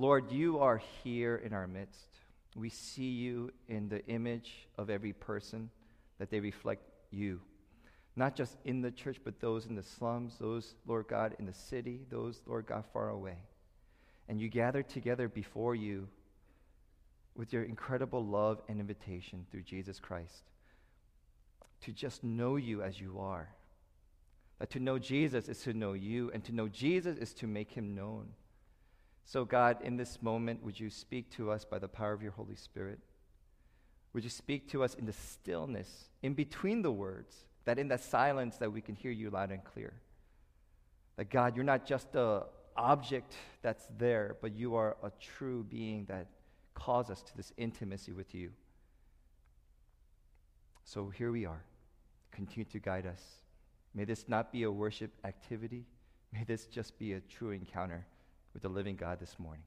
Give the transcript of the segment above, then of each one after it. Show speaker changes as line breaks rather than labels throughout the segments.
Lord, you are here in our midst. We see you in the image of every person that they reflect you. Not just in the church, but those in the slums, those, Lord God, in the city, those, Lord God, far away. And you gather together before you with your incredible love and invitation through Jesus Christ to just know you as you are. That to know Jesus is to know you, and to know Jesus is to make him known. So, God, in this moment, would you speak to us by the power of your Holy Spirit? Would you speak to us in the stillness, in between the words, that in that silence that we can hear you loud and clear? That God, you're not just a object that's there, but you are a true being that calls us to this intimacy with you. So here we are. Continue to guide us. May this not be a worship activity. May this just be a true encounter with the living God this morning.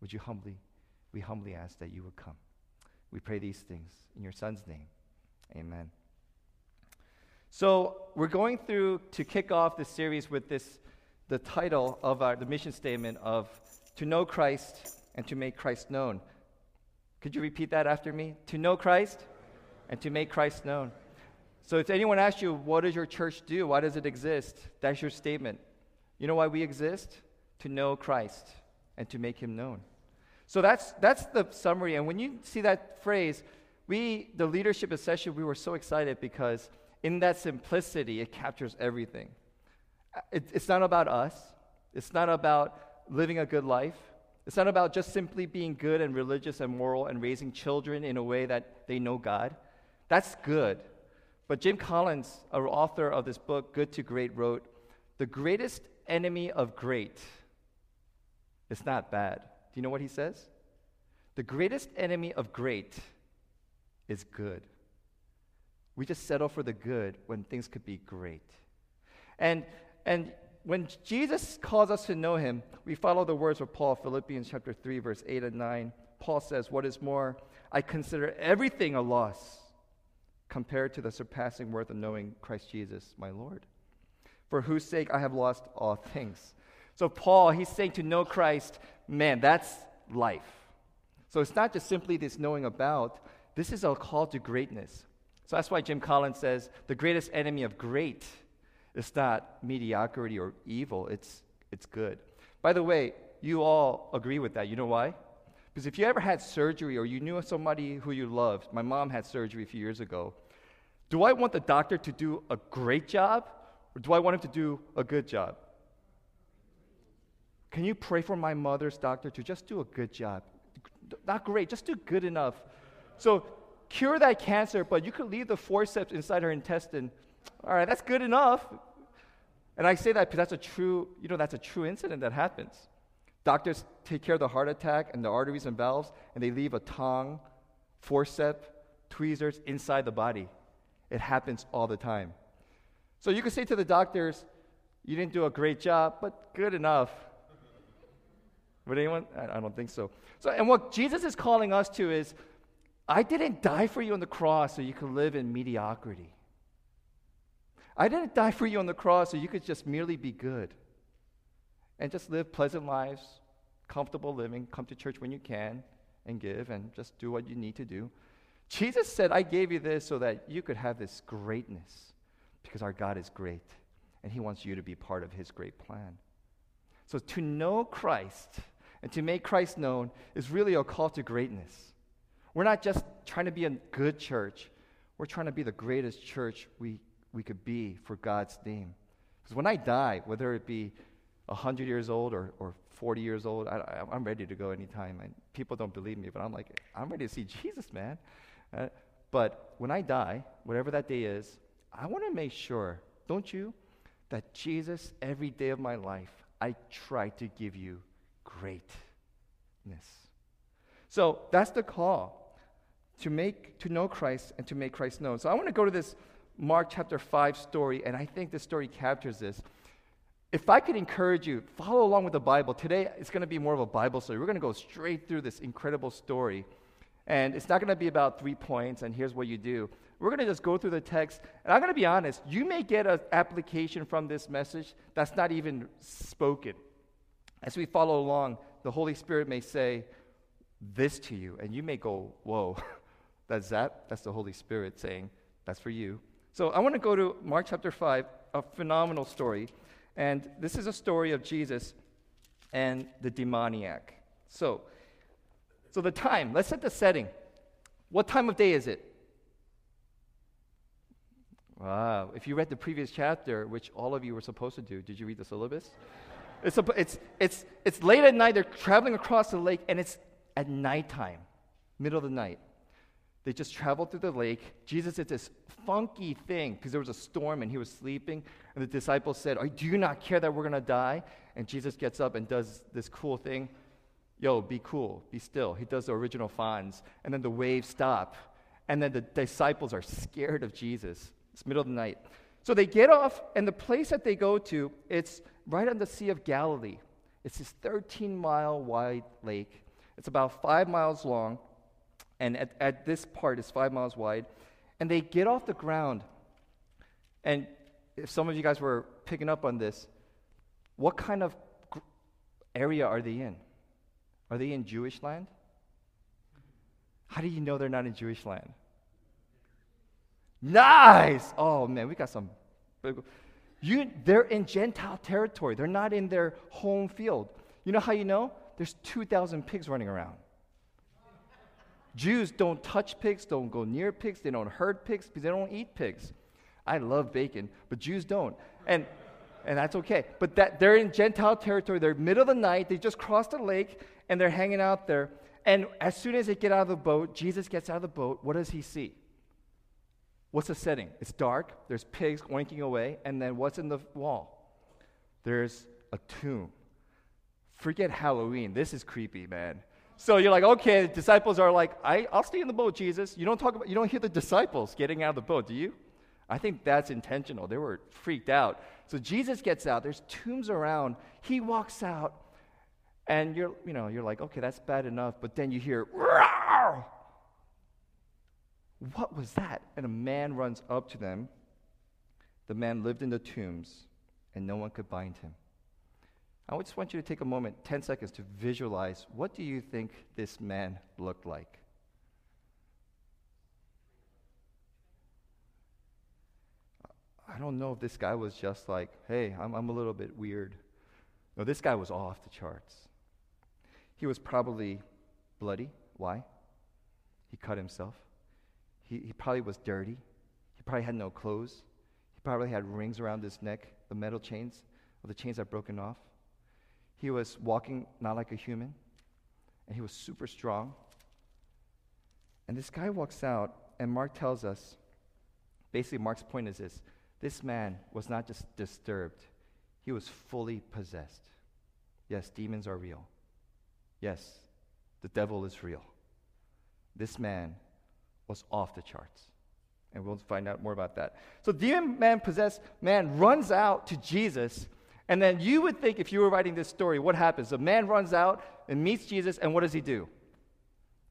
Would you humbly, we humbly ask that you would come. We pray these things in your Son's name. Amen. So we're going through to kick off this series with this, the title of our, the mission statement of to know Christ and to make Christ known. Could you repeat that after me? To know Christ and to make Christ known. So if anyone asks you, what does your church do? Why does it exist? That's your statement. You know why we exist? To know Christ and to make him known. So that's, that's the summary. And when you see that phrase, we, the leadership session, we were so excited because in that simplicity, it captures everything. Uh, it, it's not about us, it's not about living a good life. It's not about just simply being good and religious and moral and raising children in a way that they know God. That's good. But Jim Collins, our author of this book, Good to Great, wrote The greatest enemy of great it's not bad. Do you know what he says? The greatest enemy of great is good. We just settle for the good when things could be great. And, and when Jesus calls us to know him, we follow the words of Paul, Philippians chapter 3, verse 8 and 9. Paul says, What is more, I consider everything a loss compared to the surpassing worth of knowing Christ Jesus, my Lord, for whose sake I have lost all things. So, Paul, he's saying to know Christ, man, that's life. So, it's not just simply this knowing about, this is a call to greatness. So, that's why Jim Collins says the greatest enemy of great is not mediocrity or evil, it's, it's good. By the way, you all agree with that. You know why? Because if you ever had surgery or you knew somebody who you loved, my mom had surgery a few years ago. Do I want the doctor to do a great job or do I want him to do a good job? Can you pray for my mother's doctor to just do a good job? Not great, just do good enough. So cure that cancer, but you could leave the forceps inside her intestine. All right, that's good enough. And I say that because that's a true, you know, that's a true incident that happens. Doctors take care of the heart attack and the arteries and valves, and they leave a tongue, forceps, tweezers inside the body. It happens all the time. So you could say to the doctors, you didn't do a great job, but good enough. Would anyone? I don't think so. So, and what Jesus is calling us to is, I didn't die for you on the cross so you could live in mediocrity. I didn't die for you on the cross so you could just merely be good and just live pleasant lives, comfortable living, come to church when you can and give and just do what you need to do. Jesus said, I gave you this so that you could have this greatness because our God is great and He wants you to be part of His great plan. So to know Christ and to make Christ known is really a call to greatness. We're not just trying to be a good church, we're trying to be the greatest church we, we could be for God's name. Because when I die, whether it be 100 years old or, or 40 years old, I, am ready to go anytime. And people don't believe me, but I'm like, I'm ready to see Jesus, man. Uh, but when I die, whatever that day is, I want to make sure, don't you, that Jesus, every day of my life, I try to give you greatness. So that's the call to make to know Christ and to make Christ known. So I want to go to this Mark chapter 5 story, and I think this story captures this. If I could encourage you, follow along with the Bible. Today it's going to be more of a Bible story. We're going to go straight through this incredible story. And it's not going to be about three points and here's what you do. We're going to just go through the text. And I'm going to be honest, you may get an application from this message that's not even spoken as we follow along the Holy Spirit may say this to you, and you may go, Whoa, that's that? That's the Holy Spirit saying, That's for you. So I want to go to Mark chapter 5, a phenomenal story. And this is a story of Jesus and the demoniac. So, so the time, let's set the setting. What time of day is it? Wow. If you read the previous chapter, which all of you were supposed to do, did you read the syllabus? It's, a, it's, it's, it's late at night. They're traveling across the lake, and it's at nighttime, middle of the night. They just traveled through the lake. Jesus did this funky thing because there was a storm and he was sleeping. And the disciples said, Do you not care that we're going to die? And Jesus gets up and does this cool thing. Yo, be cool, be still. He does the original Fonz. And then the waves stop. And then the disciples are scared of Jesus. It's middle of the night. So they get off, and the place that they go to, it's right on the Sea of Galilee. It's this 13 mile wide lake. It's about five miles long, and at, at this part is five miles wide. And they get off the ground, and if some of you guys were picking up on this, what kind of area are they in? Are they in Jewish land? How do you know they're not in Jewish land? Nice! Oh man, we got some. You, they're in Gentile territory. They're not in their home field. You know how you know? There's 2,000 pigs running around. Jews don't touch pigs, don't go near pigs, they don't herd pigs because they don't eat pigs. I love bacon, but Jews don't. And, and that's okay. But that, they're in Gentile territory. They're middle of the night. They just crossed the lake and they're hanging out there. And as soon as they get out of the boat, Jesus gets out of the boat. What does he see? What's the setting? It's dark, there's pigs oinking away, and then what's in the wall? There's a tomb. Forget Halloween. This is creepy, man. So you're like, okay, the disciples are like, I, I'll stay in the boat, Jesus. You don't talk about, you don't hear the disciples getting out of the boat, do you? I think that's intentional. They were freaked out. So Jesus gets out. There's tombs around. He walks out, and you're, you know, you're like, okay, that's bad enough. But then you hear, Rawr! What was that? And a man runs up to them. The man lived in the tombs, and no one could bind him. I just want you to take a moment, 10 seconds, to visualize what do you think this man looked like? I don't know if this guy was just like, hey, I'm, I'm a little bit weird. No, this guy was off the charts. He was probably bloody. Why? He cut himself. He, he probably was dirty. He probably had no clothes. He probably had rings around his neck, the metal chains, or the chains that broken off. He was walking not like a human, and he was super strong. And this guy walks out, and Mark tells us basically, Mark's point is this this man was not just disturbed, he was fully possessed. Yes, demons are real. Yes, the devil is real. This man was off the charts. And we'll find out more about that. So, demon man possessed man runs out to Jesus. And then you would think, if you were writing this story, what happens? The man runs out and meets Jesus, and what does he do?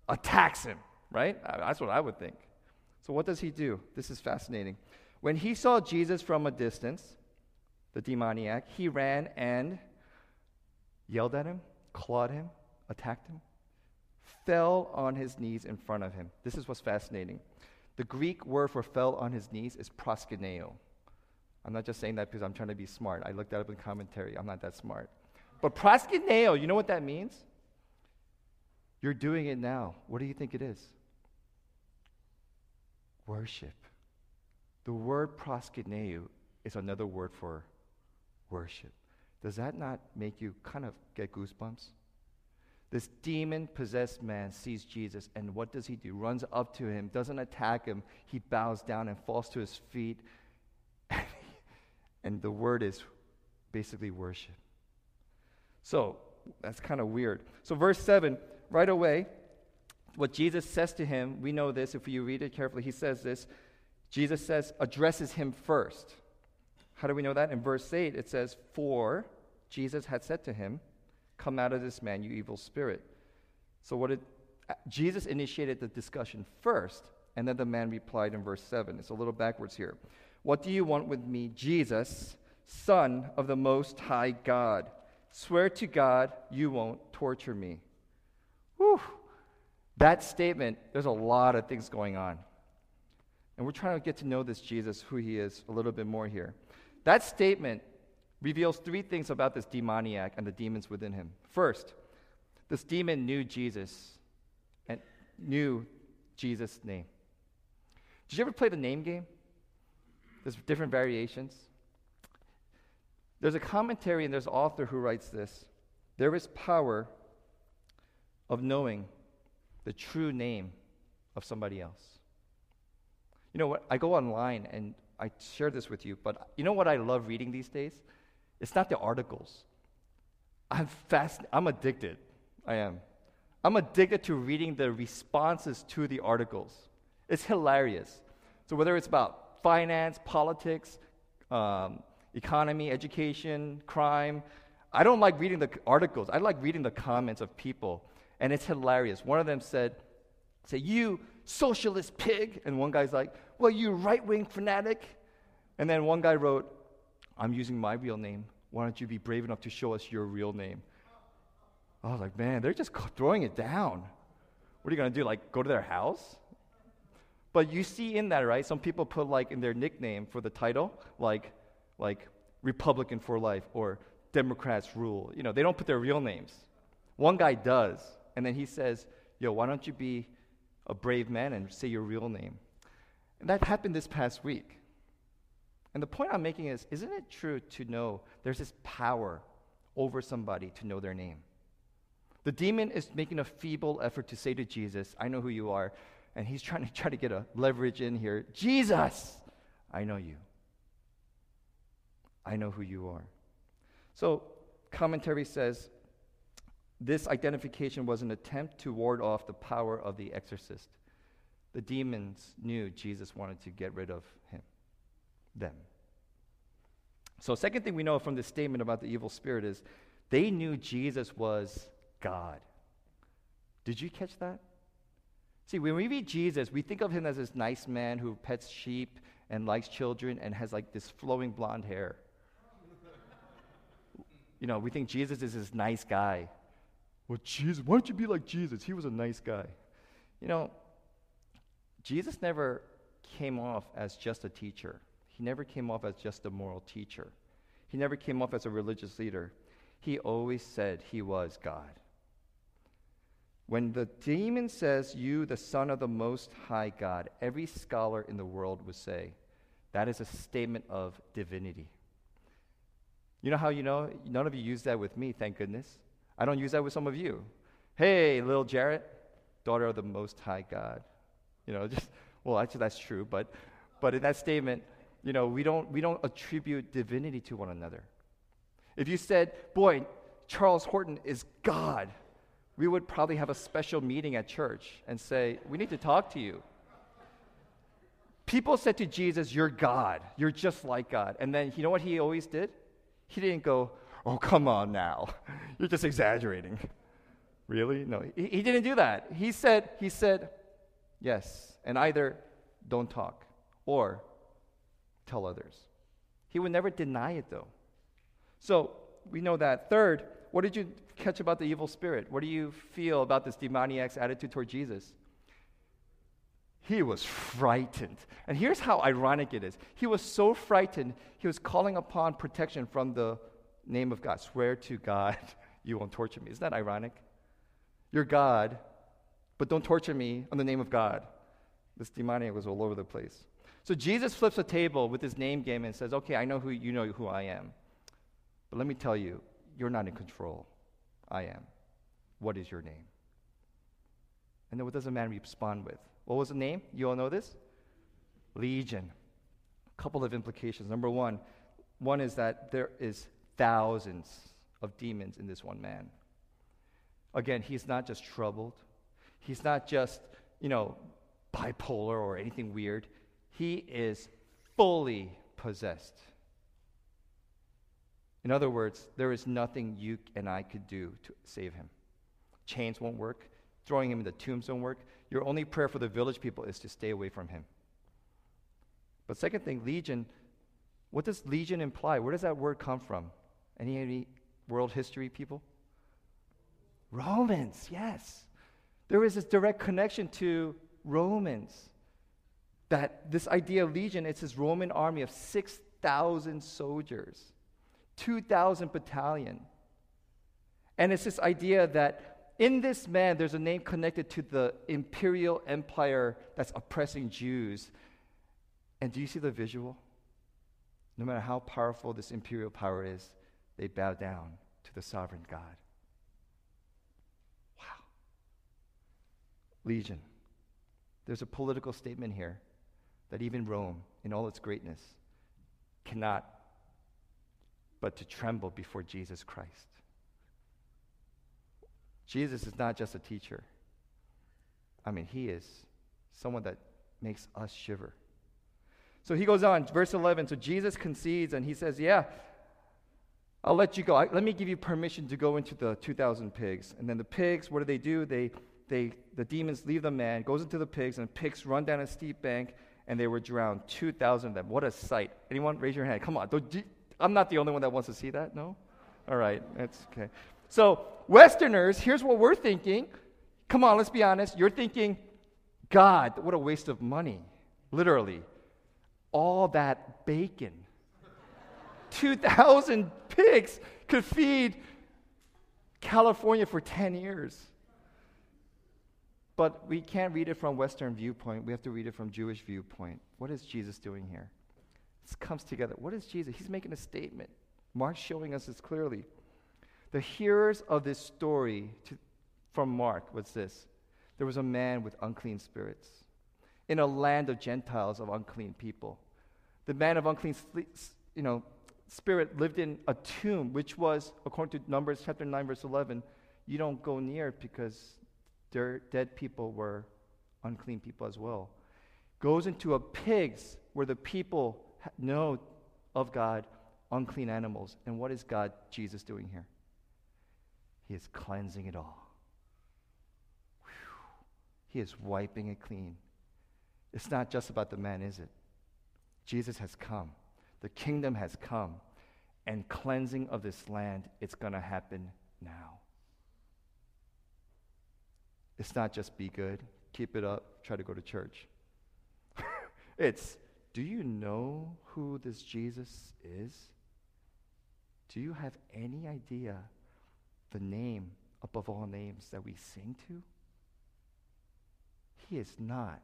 Attacks him, right? That's what I would think. So, what does he do? This is fascinating. When he saw Jesus from a distance, the demoniac, he ran and yelled at him, clawed him, attacked him fell on his knees in front of him. This is what's fascinating. The Greek word for fell on his knees is proskuneo. I'm not just saying that because I'm trying to be smart. I looked that up in commentary. I'm not that smart. But proskuneo, you know what that means? You're doing it now. What do you think it is? Worship. The word proskuneo is another word for worship. Does that not make you kind of get goosebumps? This demon possessed man sees Jesus, and what does he do? Runs up to him, doesn't attack him. He bows down and falls to his feet. and the word is basically worship. So that's kind of weird. So, verse 7, right away, what Jesus says to him, we know this if you read it carefully. He says this. Jesus says, addresses him first. How do we know that? In verse 8, it says, For Jesus had said to him, Come out of this man, you evil spirit. So, what did Jesus initiated the discussion first, and then the man replied in verse 7. It's a little backwards here. What do you want with me, Jesus, Son of the Most High God? Swear to God you won't torture me. Whew. That statement, there's a lot of things going on. And we're trying to get to know this Jesus, who he is, a little bit more here. That statement reveals three things about this demoniac and the demons within him. First, this demon knew Jesus and knew Jesus' name. Did you ever play the name game? There's different variations. There's a commentary and there's an author who writes this. There is power of knowing the true name of somebody else. You know what? I go online and I share this with you, but you know what I love reading these days? It's not the articles. I'm fast I'm addicted. I am. I'm addicted to reading the responses to the articles. It's hilarious. So whether it's about finance, politics, um, economy, education, crime, I don't like reading the articles. I like reading the comments of people, and it's hilarious. One of them said, "Say you socialist pig," and one guy's like, "Well, you right-wing fanatic," and then one guy wrote, "I'm using my real name. Why don't you be brave enough to show us your real name?" I was like, "Man, they're just throwing it down. What are you gonna do? Like go to their house?" But you see in that, right? Some people put like in their nickname for the title, like like Republican for life or Democrats rule. You know, they don't put their real names. One guy does, and then he says, Yo, why don't you be a brave man and say your real name? And that happened this past week. And the point I'm making is isn't it true to know there's this power over somebody to know their name? The demon is making a feeble effort to say to Jesus, I know who you are. And he's trying to try to get a leverage in here. Jesus, I know you. I know who you are. So, commentary says this identification was an attempt to ward off the power of the exorcist. The demons knew Jesus wanted to get rid of him, them. So, second thing we know from this statement about the evil spirit is they knew Jesus was God. Did you catch that? See, when we read Jesus, we think of him as this nice man who pets sheep and likes children and has like this flowing blonde hair you know, we think Jesus is this nice guy. Well, Jesus, why don't you be like Jesus? He was a nice guy. You know, Jesus never came off as just a teacher. He never came off as just a moral teacher. He never came off as a religious leader. He always said he was God. When the demon says, You, the Son of the Most High God, every scholar in the world would say, that is a statement of divinity. You know how you know? None of you use that with me, thank goodness. I don't use that with some of you. Hey, little Jarrett, daughter of the Most High God. You know, just, well, actually, that's true, but, but in that statement, you know, we don't, we don't attribute divinity to one another. If you said, boy, Charles Horton is God, we would probably have a special meeting at church and say, we need to talk to you. People said to Jesus, You're God. You're just like God. And then, you know what he always did? He didn't go, Oh, come on now. You're just exaggerating. really? No, he, he didn't do that. He said, he said, Yes, and either don't talk or tell others. He would never deny it, though. So we know that. Third, what did you catch about the evil spirit? What do you feel about this demoniac's attitude toward Jesus? He was frightened. And here's how ironic it is he was so frightened, he was calling upon protection from the name of God. Swear to God, you won't torture me. Isn't that ironic? You're God, but don't torture me on the name of God. This demoniac was all over the place. So Jesus flips a table with his name game and says, Okay, I know who you know who I am. But let me tell you, you're not in control. I am. What is your name? And then what does the man respond with? What was the name? You all know this? Legion. A couple of implications. Number one, one is that there is thousands of demons in this one man. Again, he's not just troubled. He's not just, you know, bipolar or anything weird. He is fully possessed. In other words, there is nothing you and I could do to save him. Chains won't work. Throwing him in the tombs won't work your only prayer for the village people is to stay away from him. But second thing, legion, what does legion imply? Where does that word come from? Any, any world history people? Romans, yes. There is this direct connection to Romans. That this idea of legion, it's this Roman army of 6,000 soldiers, 2,000 battalion. And it's this idea that in this man, there's a name connected to the imperial empire that's oppressing Jews. And do you see the visual? No matter how powerful this imperial power is, they bow down to the sovereign God. Wow. Legion. There's a political statement here that even Rome, in all its greatness, cannot but to tremble before Jesus Christ. Jesus is not just a teacher. I mean, he is someone that makes us shiver. So he goes on, verse 11. So Jesus concedes and he says, Yeah, I'll let you go. I, let me give you permission to go into the 2,000 pigs. And then the pigs, what do they do? They, they, the demons leave the man, goes into the pigs, and the pigs run down a steep bank, and they were drowned. 2,000 of them. What a sight. Anyone? Raise your hand. Come on. I'm not the only one that wants to see that, no? All right, that's okay. So, Westerners, here's what we're thinking. Come on, let's be honest. You're thinking, God, what a waste of money. Literally. All that bacon 2,000 pigs could feed California for 10 years. But we can't read it from Western viewpoint. We have to read it from Jewish viewpoint. What is Jesus doing here? This comes together. What is Jesus? He's making a statement. Mark's showing us this clearly. The hearers of this story to, from Mark was this there was a man with unclean spirits in a land of Gentiles of unclean people. The man of unclean, you know, spirit lived in a tomb, which was, according to Numbers chapter 9, verse 11, you don't go near because their dead people were unclean people as well. Goes into a pigs where the people know of God, unclean animals. And what is God, Jesus, doing here? He is cleansing it all. Whew. He is wiping it clean. It's not just about the man, is it? Jesus has come the kingdom has come, and cleansing of this land, it's going to happen now. It's not just be good, keep it up, try to go to church. it's do you know who this Jesus is? Do you have any idea the name above all names that we sing to? He is not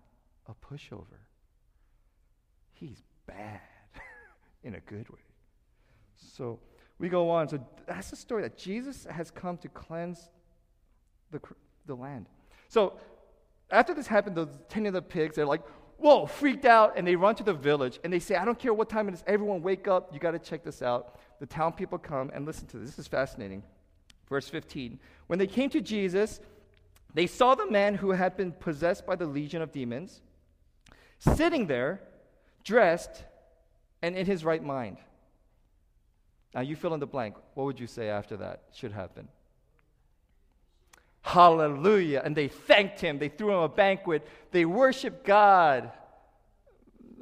a pushover. He's bad in a good way. So we go on. So that's the story that Jesus has come to cleanse the, the land. So after this happened, those 10 of the pigs, they're like, whoa, freaked out, and they run to the village and they say, I don't care what time it is, everyone wake up, you got to check this out. The town people come and listen to this. This is fascinating. Verse 15. When they came to Jesus, they saw the man who had been possessed by the legion of demons sitting there, dressed and in his right mind. Now you fill in the blank. What would you say after that should happen? Hallelujah. And they thanked him. They threw him a banquet. They worshiped God.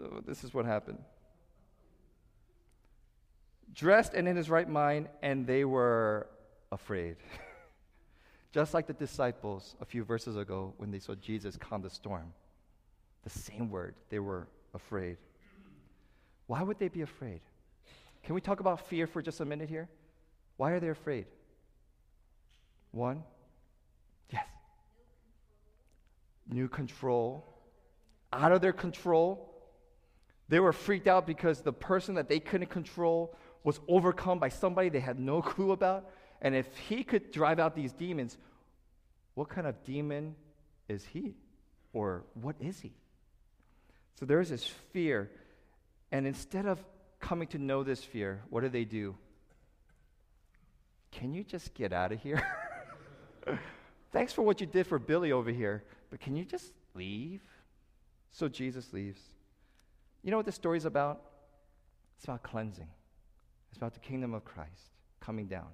Oh, this is what happened. Dressed and in his right mind, and they were afraid. Just like the disciples a few verses ago when they saw Jesus calm the storm. The same word, they were afraid. Why would they be afraid? Can we talk about fear for just a minute here? Why are they afraid? One, yes. New control. Out of their control. They were freaked out because the person that they couldn't control was overcome by somebody they had no clue about. And if he could drive out these demons, what kind of demon is he? Or what is he? So there's this fear and instead of coming to know this fear, what do they do? Can you just get out of here? Thanks for what you did for Billy over here, but can you just leave? So Jesus leaves. You know what this story is about? It's about cleansing. It's about the kingdom of Christ coming down.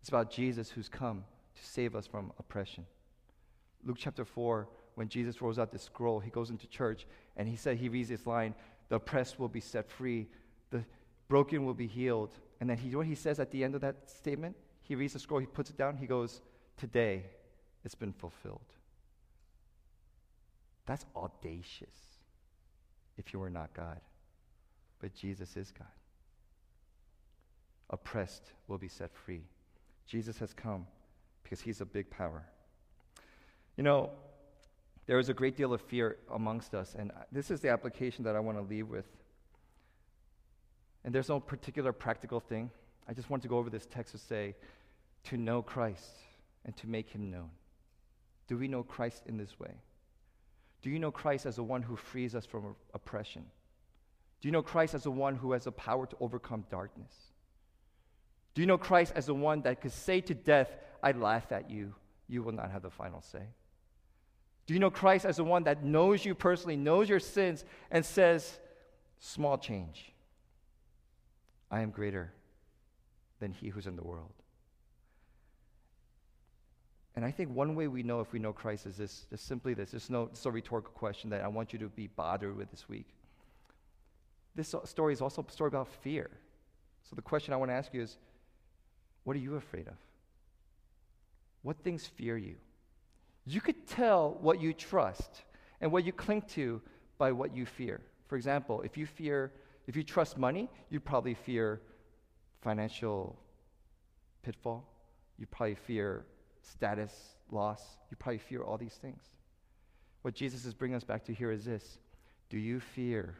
It's about Jesus who's come to save us from oppression. Luke chapter 4, when Jesus rolls out the scroll, he goes into church and he said, he reads this line the oppressed will be set free, the broken will be healed, And then he, what he says at the end of that statement? He reads the scroll, he puts it down, he goes, Today it's been fulfilled. That's audacious if you were not God. But Jesus is God. Oppressed will be set free. Jesus has come because he's a big power. You know, there is a great deal of fear amongst us, and this is the application that I want to leave with. And there's no particular practical thing. I just want to go over this text to say, to know Christ and to make him known. Do we know Christ in this way? Do you know Christ as the one who frees us from oppression? Do you know Christ as the one who has the power to overcome darkness? Do you know Christ as the one that could say to death, I laugh at you, you will not have the final say? Do you know Christ as the one that knows you personally, knows your sins, and says, Small change. I am greater than he who's in the world. And I think one way we know if we know Christ is this, just simply this. It's no, it's a rhetorical question that I want you to be bothered with this week. This story is also a story about fear. So the question I want to ask you is, what are you afraid of? What things fear you? You could tell what you trust and what you cling to by what you fear. For example, if you fear, if you trust money, you probably fear financial pitfall. You probably fear status loss. You probably fear all these things. What Jesus is bringing us back to here is this Do you fear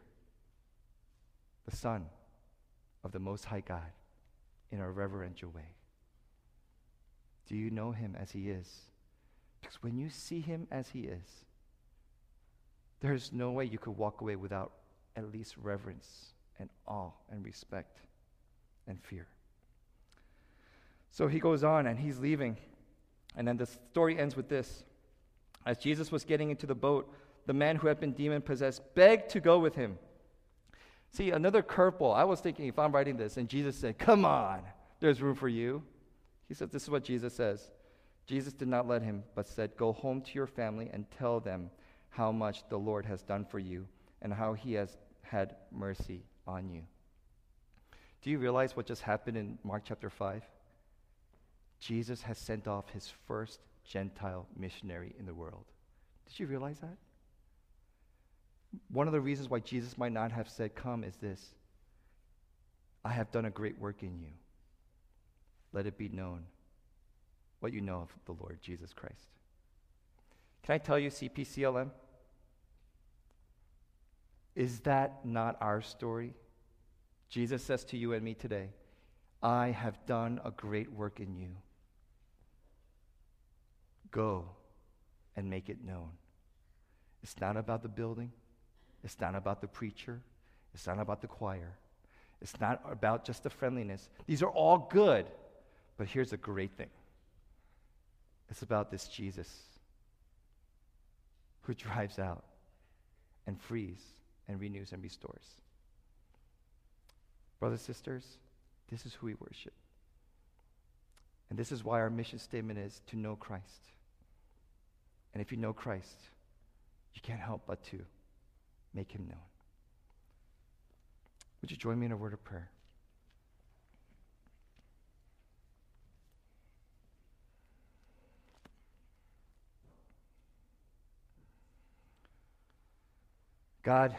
the Son of the Most High God in a reverential way? Do you know him as he is? Because when you see him as he is, there's no way you could walk away without at least reverence and awe and respect and fear. So he goes on and he's leaving. And then the story ends with this. As Jesus was getting into the boat, the man who had been demon possessed begged to go with him. See, another curveball. I was thinking if I'm writing this and Jesus said, Come on, there's room for you. He said, This is what Jesus says. Jesus did not let him, but said, Go home to your family and tell them how much the Lord has done for you and how he has had mercy on you. Do you realize what just happened in Mark chapter 5? Jesus has sent off his first Gentile missionary in the world. Did you realize that? One of the reasons why Jesus might not have said, Come, is this I have done a great work in you. Let it be known what you know of the Lord Jesus Christ. Can I tell you, CPCLM? Is that not our story? Jesus says to you and me today, I have done a great work in you. Go and make it known. It's not about the building. It's not about the preacher. It's not about the choir. It's not about just the friendliness. These are all good. But here's the great thing it's about this Jesus who drives out and frees and renews and restores. Brothers, sisters, this is who we worship. And this is why our mission statement is to know Christ. And if you know Christ, you can't help but to make him known. Would you join me in a word of prayer? God,